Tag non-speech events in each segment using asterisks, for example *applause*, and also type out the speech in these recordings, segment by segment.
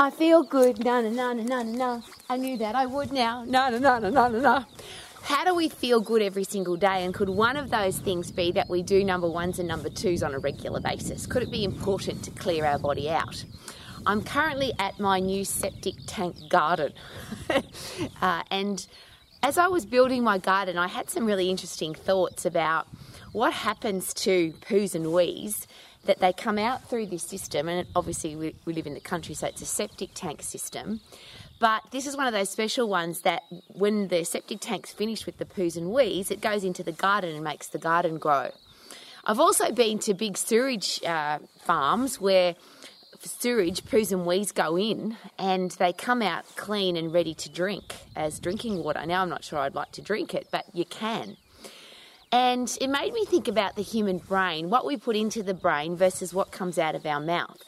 I feel good. Na na na na na na. I knew that I would now. Na na na na na na na. How do we feel good every single day? And could one of those things be that we do number ones and number twos on a regular basis? Could it be important to clear our body out? I'm currently at my new septic tank garden. *laughs* uh, and as I was building my garden, I had some really interesting thoughts about what happens to poos and wees that they come out through this system. And obviously, we, we live in the country, so it's a septic tank system. But this is one of those special ones that when the septic tank's finished with the poos and wees, it goes into the garden and makes the garden grow. I've also been to big sewage uh, farms where sewage, poos and wees go in and they come out clean and ready to drink as drinking water. Now, I'm not sure I'd like to drink it, but you can. And it made me think about the human brain, what we put into the brain versus what comes out of our mouth.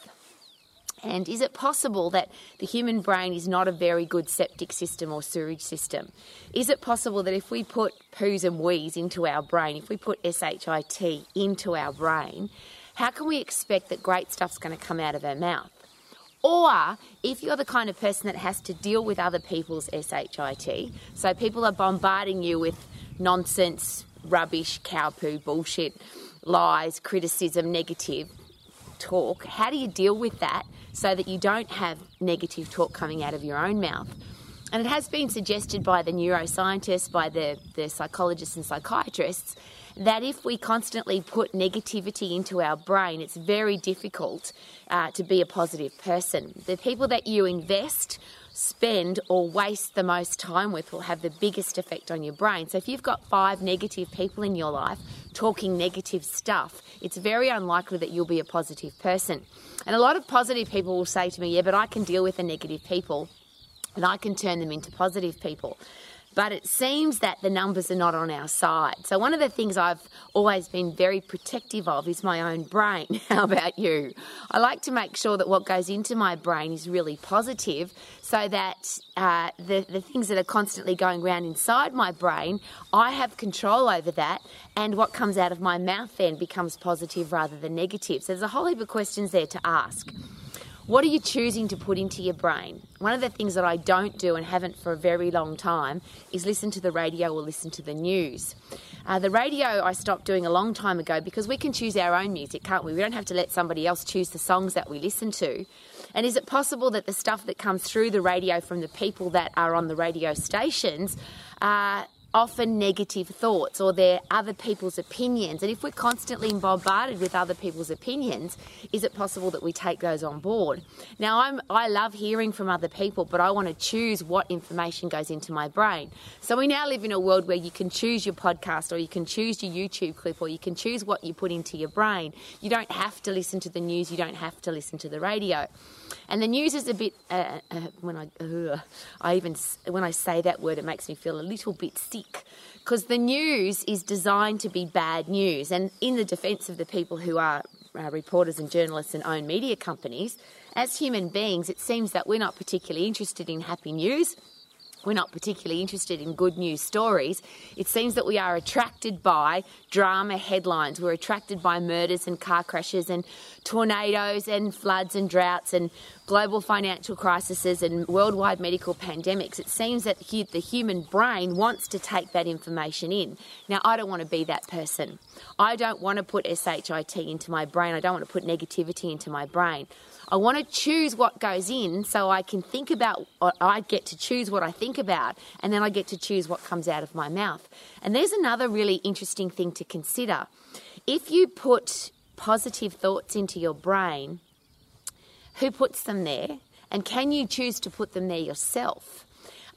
And is it possible that the human brain is not a very good septic system or sewage system? Is it possible that if we put poos and wees into our brain, if we put SHIT into our brain, how can we expect that great stuff's going to come out of our mouth? Or if you're the kind of person that has to deal with other people's SHIT, so people are bombarding you with nonsense, rubbish, cow poo, bullshit, lies, criticism, negative talk, how do you deal with that so that you don't have negative talk coming out of your own mouth? And it has been suggested by the neuroscientists, by the, the psychologists and psychiatrists, that if we constantly put negativity into our brain, it's very difficult uh, to be a positive person. The people that you invest, spend, or waste the most time with will have the biggest effect on your brain. So if you've got five negative people in your life talking negative stuff, it's very unlikely that you'll be a positive person. And a lot of positive people will say to me, Yeah, but I can deal with the negative people and I can turn them into positive people. But it seems that the numbers are not on our side. So, one of the things I've always been very protective of is my own brain. *laughs* How about you? I like to make sure that what goes into my brain is really positive so that uh, the, the things that are constantly going around inside my brain, I have control over that, and what comes out of my mouth then becomes positive rather than negative. So, there's a whole heap of questions there to ask. What are you choosing to put into your brain? One of the things that I don't do and haven't for a very long time is listen to the radio or listen to the news. Uh, the radio I stopped doing a long time ago because we can choose our own music, can't we? We don't have to let somebody else choose the songs that we listen to. And is it possible that the stuff that comes through the radio from the people that are on the radio stations uh, often negative thoughts or they're other people's opinions. And if we're constantly bombarded with other people's opinions, is it possible that we take those on board? Now, I'm, I love hearing from other people, but I want to choose what information goes into my brain. So we now live in a world where you can choose your podcast or you can choose your YouTube clip or you can choose what you put into your brain. You don't have to listen to the news, you don't have to listen to the radio. And the news is a bit, uh, uh, when I, uh, I even, when I say that word, it makes me feel a little bit sick because the news is designed to be bad news. And in the defence of the people who are uh, reporters and journalists and own media companies, as human beings, it seems that we're not particularly interested in happy news we're not particularly interested in good news stories. It seems that we are attracted by drama headlines. We're attracted by murders and car crashes and tornadoes and floods and droughts and global financial crises and worldwide medical pandemics. It seems that the human brain wants to take that information in. Now, I don't want to be that person. I don't want to put SHIT into my brain. I don't want to put negativity into my brain. I want to choose what goes in so I can think about, I get to choose what I think about, and then I get to choose what comes out of my mouth. And there's another really interesting thing to consider. If you put positive thoughts into your brain, who puts them there? And can you choose to put them there yourself?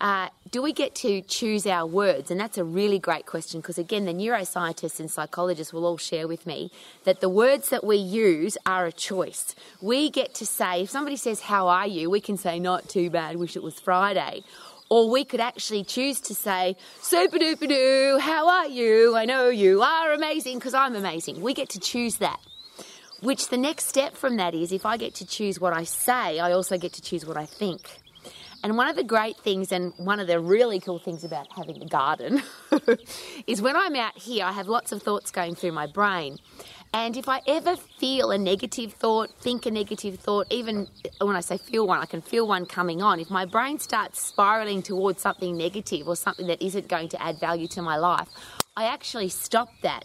Uh, do we get to choose our words? And that's a really great question because, again, the neuroscientists and psychologists will all share with me that the words that we use are a choice. We get to say, if somebody says, How are you? we can say, Not too bad, wish it was Friday. Or we could actually choose to say, Super duper doo, how are you? I know you are amazing because I'm amazing. We get to choose that. Which the next step from that is if I get to choose what I say, I also get to choose what I think. And one of the great things, and one of the really cool things about having a garden, *laughs* is when I'm out here, I have lots of thoughts going through my brain. And if I ever feel a negative thought, think a negative thought, even when I say feel one, I can feel one coming on. If my brain starts spiraling towards something negative or something that isn't going to add value to my life, I actually stop that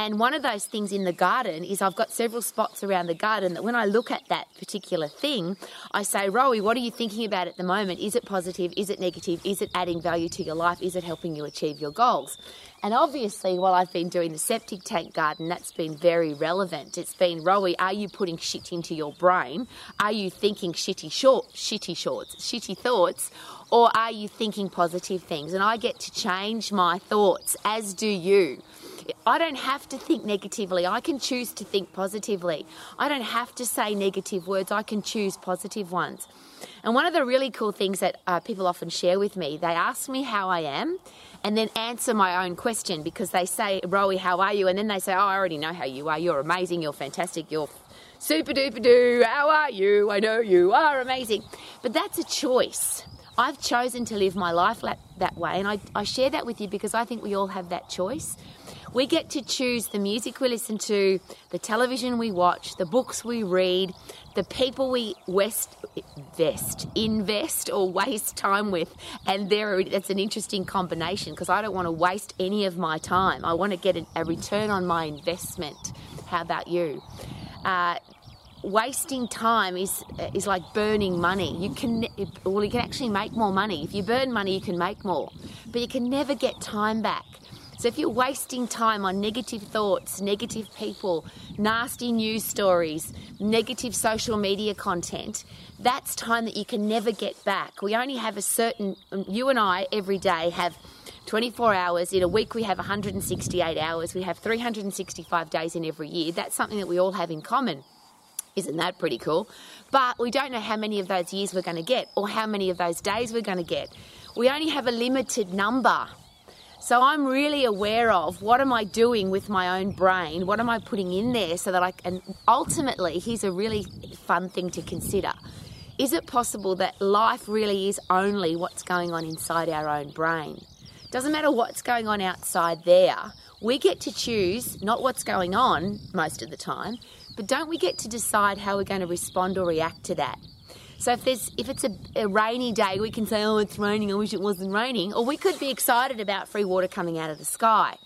and one of those things in the garden is I've got several spots around the garden that when I look at that particular thing, I say, Rowie, what are you thinking about at the moment? Is it positive? Is it negative? Is it adding value to your life? Is it helping you achieve your goals? And obviously, while I've been doing the septic tank garden, that's been very relevant. It's been, Rowie, are you putting shit into your brain? Are you thinking shitty short, shitty shorts, shitty thoughts? Or are you thinking positive things? And I get to change my thoughts, as do you. I don't have to think negatively. I can choose to think positively. I don't have to say negative words. I can choose positive ones. And one of the really cool things that uh, people often share with me, they ask me how I am and then answer my own question because they say, Rowie, how are you? And then they say, Oh, I already know how you are. You're amazing. You're fantastic. You're super duper doo. How are you? I know you are amazing. But that's a choice. I've chosen to live my life that way. And I, I share that with you because I think we all have that choice. We get to choose the music we listen to, the television we watch, the books we read, the people we west, vest, invest or waste time with. And there, that's an interesting combination because I don't want to waste any of my time. I want to get a return on my investment. How about you? Uh, wasting time is is like burning money. You can well, you can actually make more money. If you burn money, you can make more, but you can never get time back. So if you're wasting time on negative thoughts, negative people, nasty news stories, negative social media content, that's time that you can never get back. We only have a certain, um, you and I every day have 24 hours. In a week, we have 168 hours. We have 365 days in every year. That's something that we all have in common. Isn't that pretty cool? But we don't know how many of those years we're going to get or how many of those days we're going to get. We only have a limited number so I'm really aware of what am I doing with my own brain? What am I putting in there so that I can ultimately, here's a really fun thing to consider. Is it possible that life really is only what's going on inside our own brain? Doesn't matter what's going on outside there. We get to choose not what's going on most of the time, but don't we get to decide how we're going to respond or react to that? So if there's if it's a, a, rainy day, we can say, "Oh, it's raining. I wish it wasn't raining," or we could be excited about free water coming out of the sky.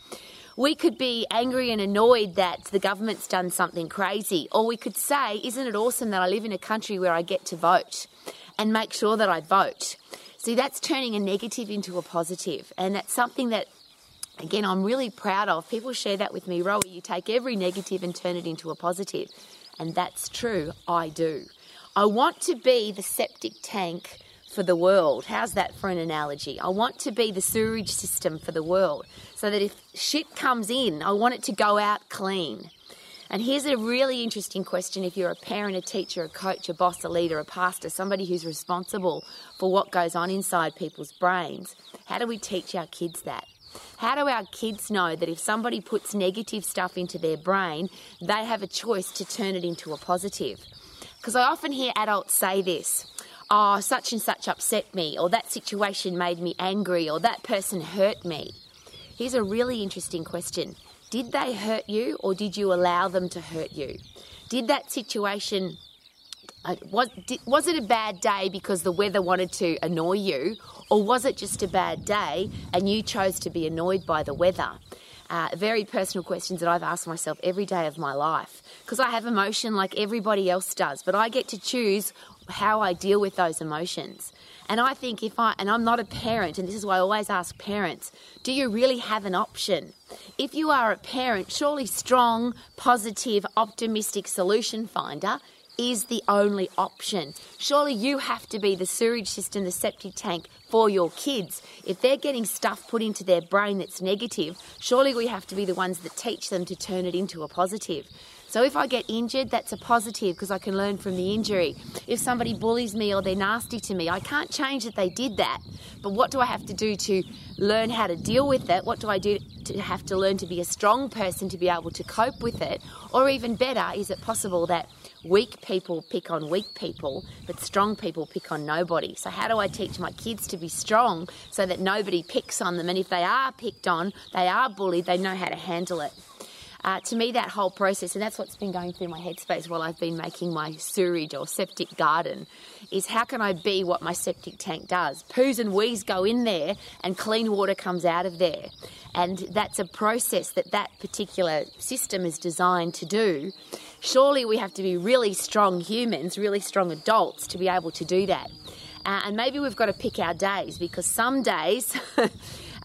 We could be angry and annoyed that the government's done something crazy, or we could say, "Isn't it awesome that I live in a country where I get to vote and make sure that I vote?" See, that's turning a negative into a positive, and that's something that again, I'm really proud of. People share that with me. Rowie, you take every negative and turn it into a positive. And that's true. I do. I want to be the septic tank for the world. How's that for an analogy? I want to be the sewerage system for the world so that if shit comes in, I want it to go out clean. And here's a really interesting question if you're a parent, a teacher, a coach, a boss, a leader, a pastor, somebody who's responsible for what goes on inside people's brains. How do we teach our kids that? How do our kids know that if somebody puts negative stuff into their brain, they have a choice to turn it into a positive? Because I often hear adults say this oh, such and such upset me, or that situation made me angry, or that person hurt me. Here's a really interesting question Did they hurt you, or did you allow them to hurt you? Did that situation uh, was, was it a bad day because the weather wanted to annoy you, or was it just a bad day and you chose to be annoyed by the weather? Uh, very personal questions that I've asked myself every day of my life because I have emotion like everybody else does, but I get to choose how I deal with those emotions. And I think if I, and I'm not a parent, and this is why I always ask parents, do you really have an option? If you are a parent, surely strong, positive, optimistic solution finder is the only option. Surely you have to be the sewage system, the septic tank for your kids. If they're getting stuff put into their brain that's negative, surely we have to be the ones that teach them to turn it into a positive. So if I get injured, that's a positive because I can learn from the injury. If somebody bullies me or they're nasty to me, I can't change that they did that. But what do I have to do to learn how to deal with it? What do I do to have to learn to be a strong person to be able to cope with it? Or even better, is it possible that weak people pick on weak people, but strong people pick on nobody? So how do I teach my kids to be strong so that nobody picks on them? And if they are picked on, they are bullied, they know how to handle it. uh, to me, that whole process, and that's what's been going through my headspace while I've been making my sewerage or septic garden, is how can I be what my septic tank does? Poos and wees go in there, and clean water comes out of there. And that's a process that that particular system is designed to do. Surely we have to be really strong humans, really strong adults to be able to do that. Uh, and maybe we've got to pick our days because some days *laughs*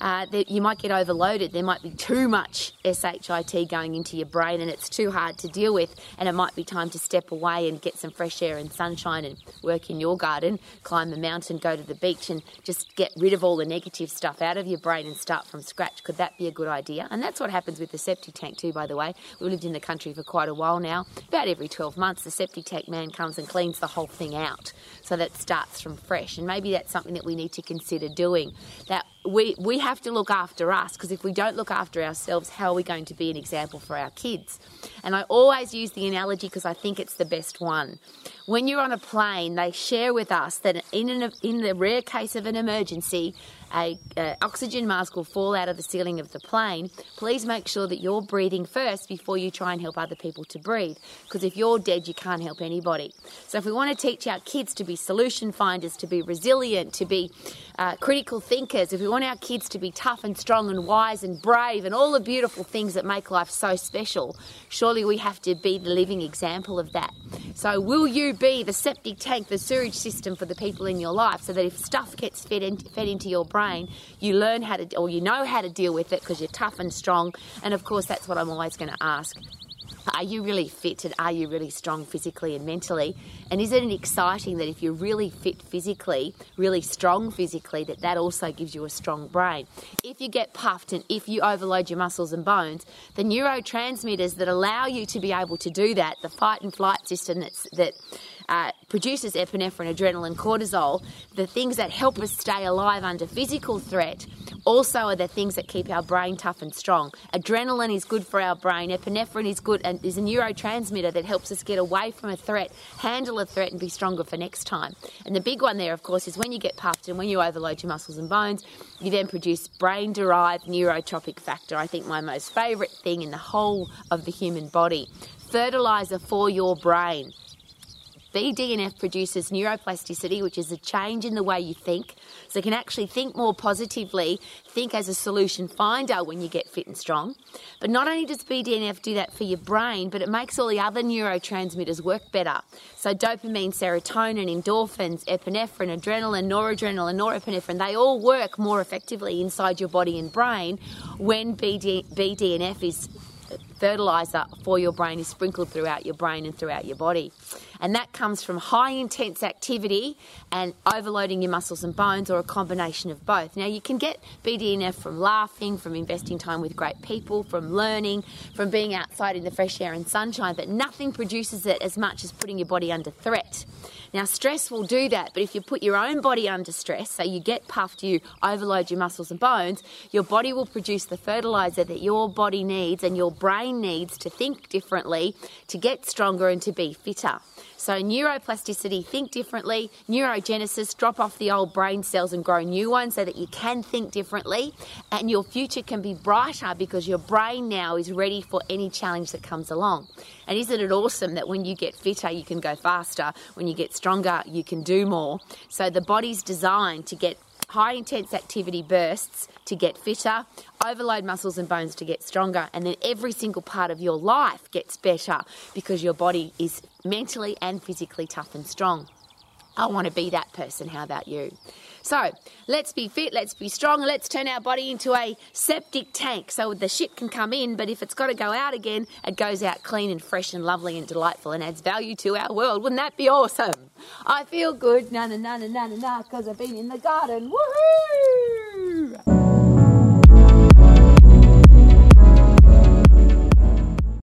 uh, that you might get overloaded. There might be too much SHIT going into your brain and it's too hard to deal with, and it might be time to step away and get some fresh air and sunshine and work in your garden, climb a mountain, go to the beach, and just get rid of all the negative stuff out of your brain and start from scratch. Could that be a good idea? And that's what happens with the septic tank, too, by the way. We've lived in the country for quite a while now. About every 12 months, the septic tank man comes and cleans the whole thing out so that starts from fresh. And maybe that's something that we need to consider doing. That we, we have to look after us because if we don't look after ourselves, how are we going to be an example for our kids? And I always use the analogy because I think it's the best one. When you're on a plane, they share with us that in, an, in the rare case of an emergency, a, a, oxygen mask will fall out of the ceiling of the plane, please make sure that you're breathing first before you try and help other people to breathe. Because if you're dead, you can't help anybody. So if we want to teach our kids to be solution finders, to be resilient, to be uh, critical thinkers, if we want our kids to be tough and strong and wise and brave and all the beautiful things that make life so special, surely we have to be the living example of that. So will you be the septic tank, the sewage system for the people in your life so that if stuff gets fed, in, fed into your brain, brain, you learn how to, or you know how to deal with it because you're tough and strong. And of course, that's what I'm always going to ask. Are you really fit and are you really strong physically and mentally? And isn't it exciting that if you're really fit physically, really strong physically, that that also gives you a strong brain? If you get puffed and if you overload your muscles and bones, the neurotransmitters that allow you to be able to do that, the fight and flight system that's, that uh, produces epinephrine, adrenaline, cortisol, the things that help us stay alive under physical threat, also are the things that keep our brain tough and strong. Adrenaline is good for our brain. Epinephrine is good and is a neurotransmitter that helps us get away from a threat, handle a threat, and be stronger for next time. And the big one there, of course, is when you get puffed and when you overload your muscles and bones, you then produce brain derived neurotrophic factor. I think my most favourite thing in the whole of the human body. Fertilizer for your brain. BDNF produces neuroplasticity, which is a change in the way you think. So you can actually think more positively, think as a solution finder when you get fit and strong. But not only does BDNF do that for your brain, but it makes all the other neurotransmitters work better. So dopamine, serotonin, endorphins, epinephrine, adrenaline, noradrenaline, norepinephrine, they all work more effectively inside your body and brain when BD, BDNF is fertilizer for your brain is sprinkled throughout your brain and throughout your body. And that comes from high intense activity and overloading your muscles and bones, or a combination of both. Now, you can get BDNF from laughing, from investing time with great people, from learning, from being outside in the fresh air and sunshine, but nothing produces it as much as putting your body under threat. Now, stress will do that, but if you put your own body under stress, so you get puffed, you overload your muscles and bones, your body will produce the fertilizer that your body needs and your brain needs to think differently, to get stronger, and to be fitter. So, neuroplasticity, think differently, neurogenesis, drop off the old brain cells and grow new ones so that you can think differently, and your future can be brighter because your brain now is ready for any challenge that comes along. And isn't it awesome that when you get fitter, you can go faster, when you get stronger, you can do more? So, the body's designed to get high intense activity bursts to get fitter, overload muscles and bones to get stronger, and then every single part of your life gets better because your body is mentally and physically tough and strong. I want to be that person. How about you? So let's be fit, let's be strong, let's turn our body into a septic tank so the shit can come in, but if it's got to go out again, it goes out clean and fresh and lovely and delightful and adds value to our world. Wouldn't that be awesome? I feel good, na na na na na na, because I've been in the garden. Woohoo!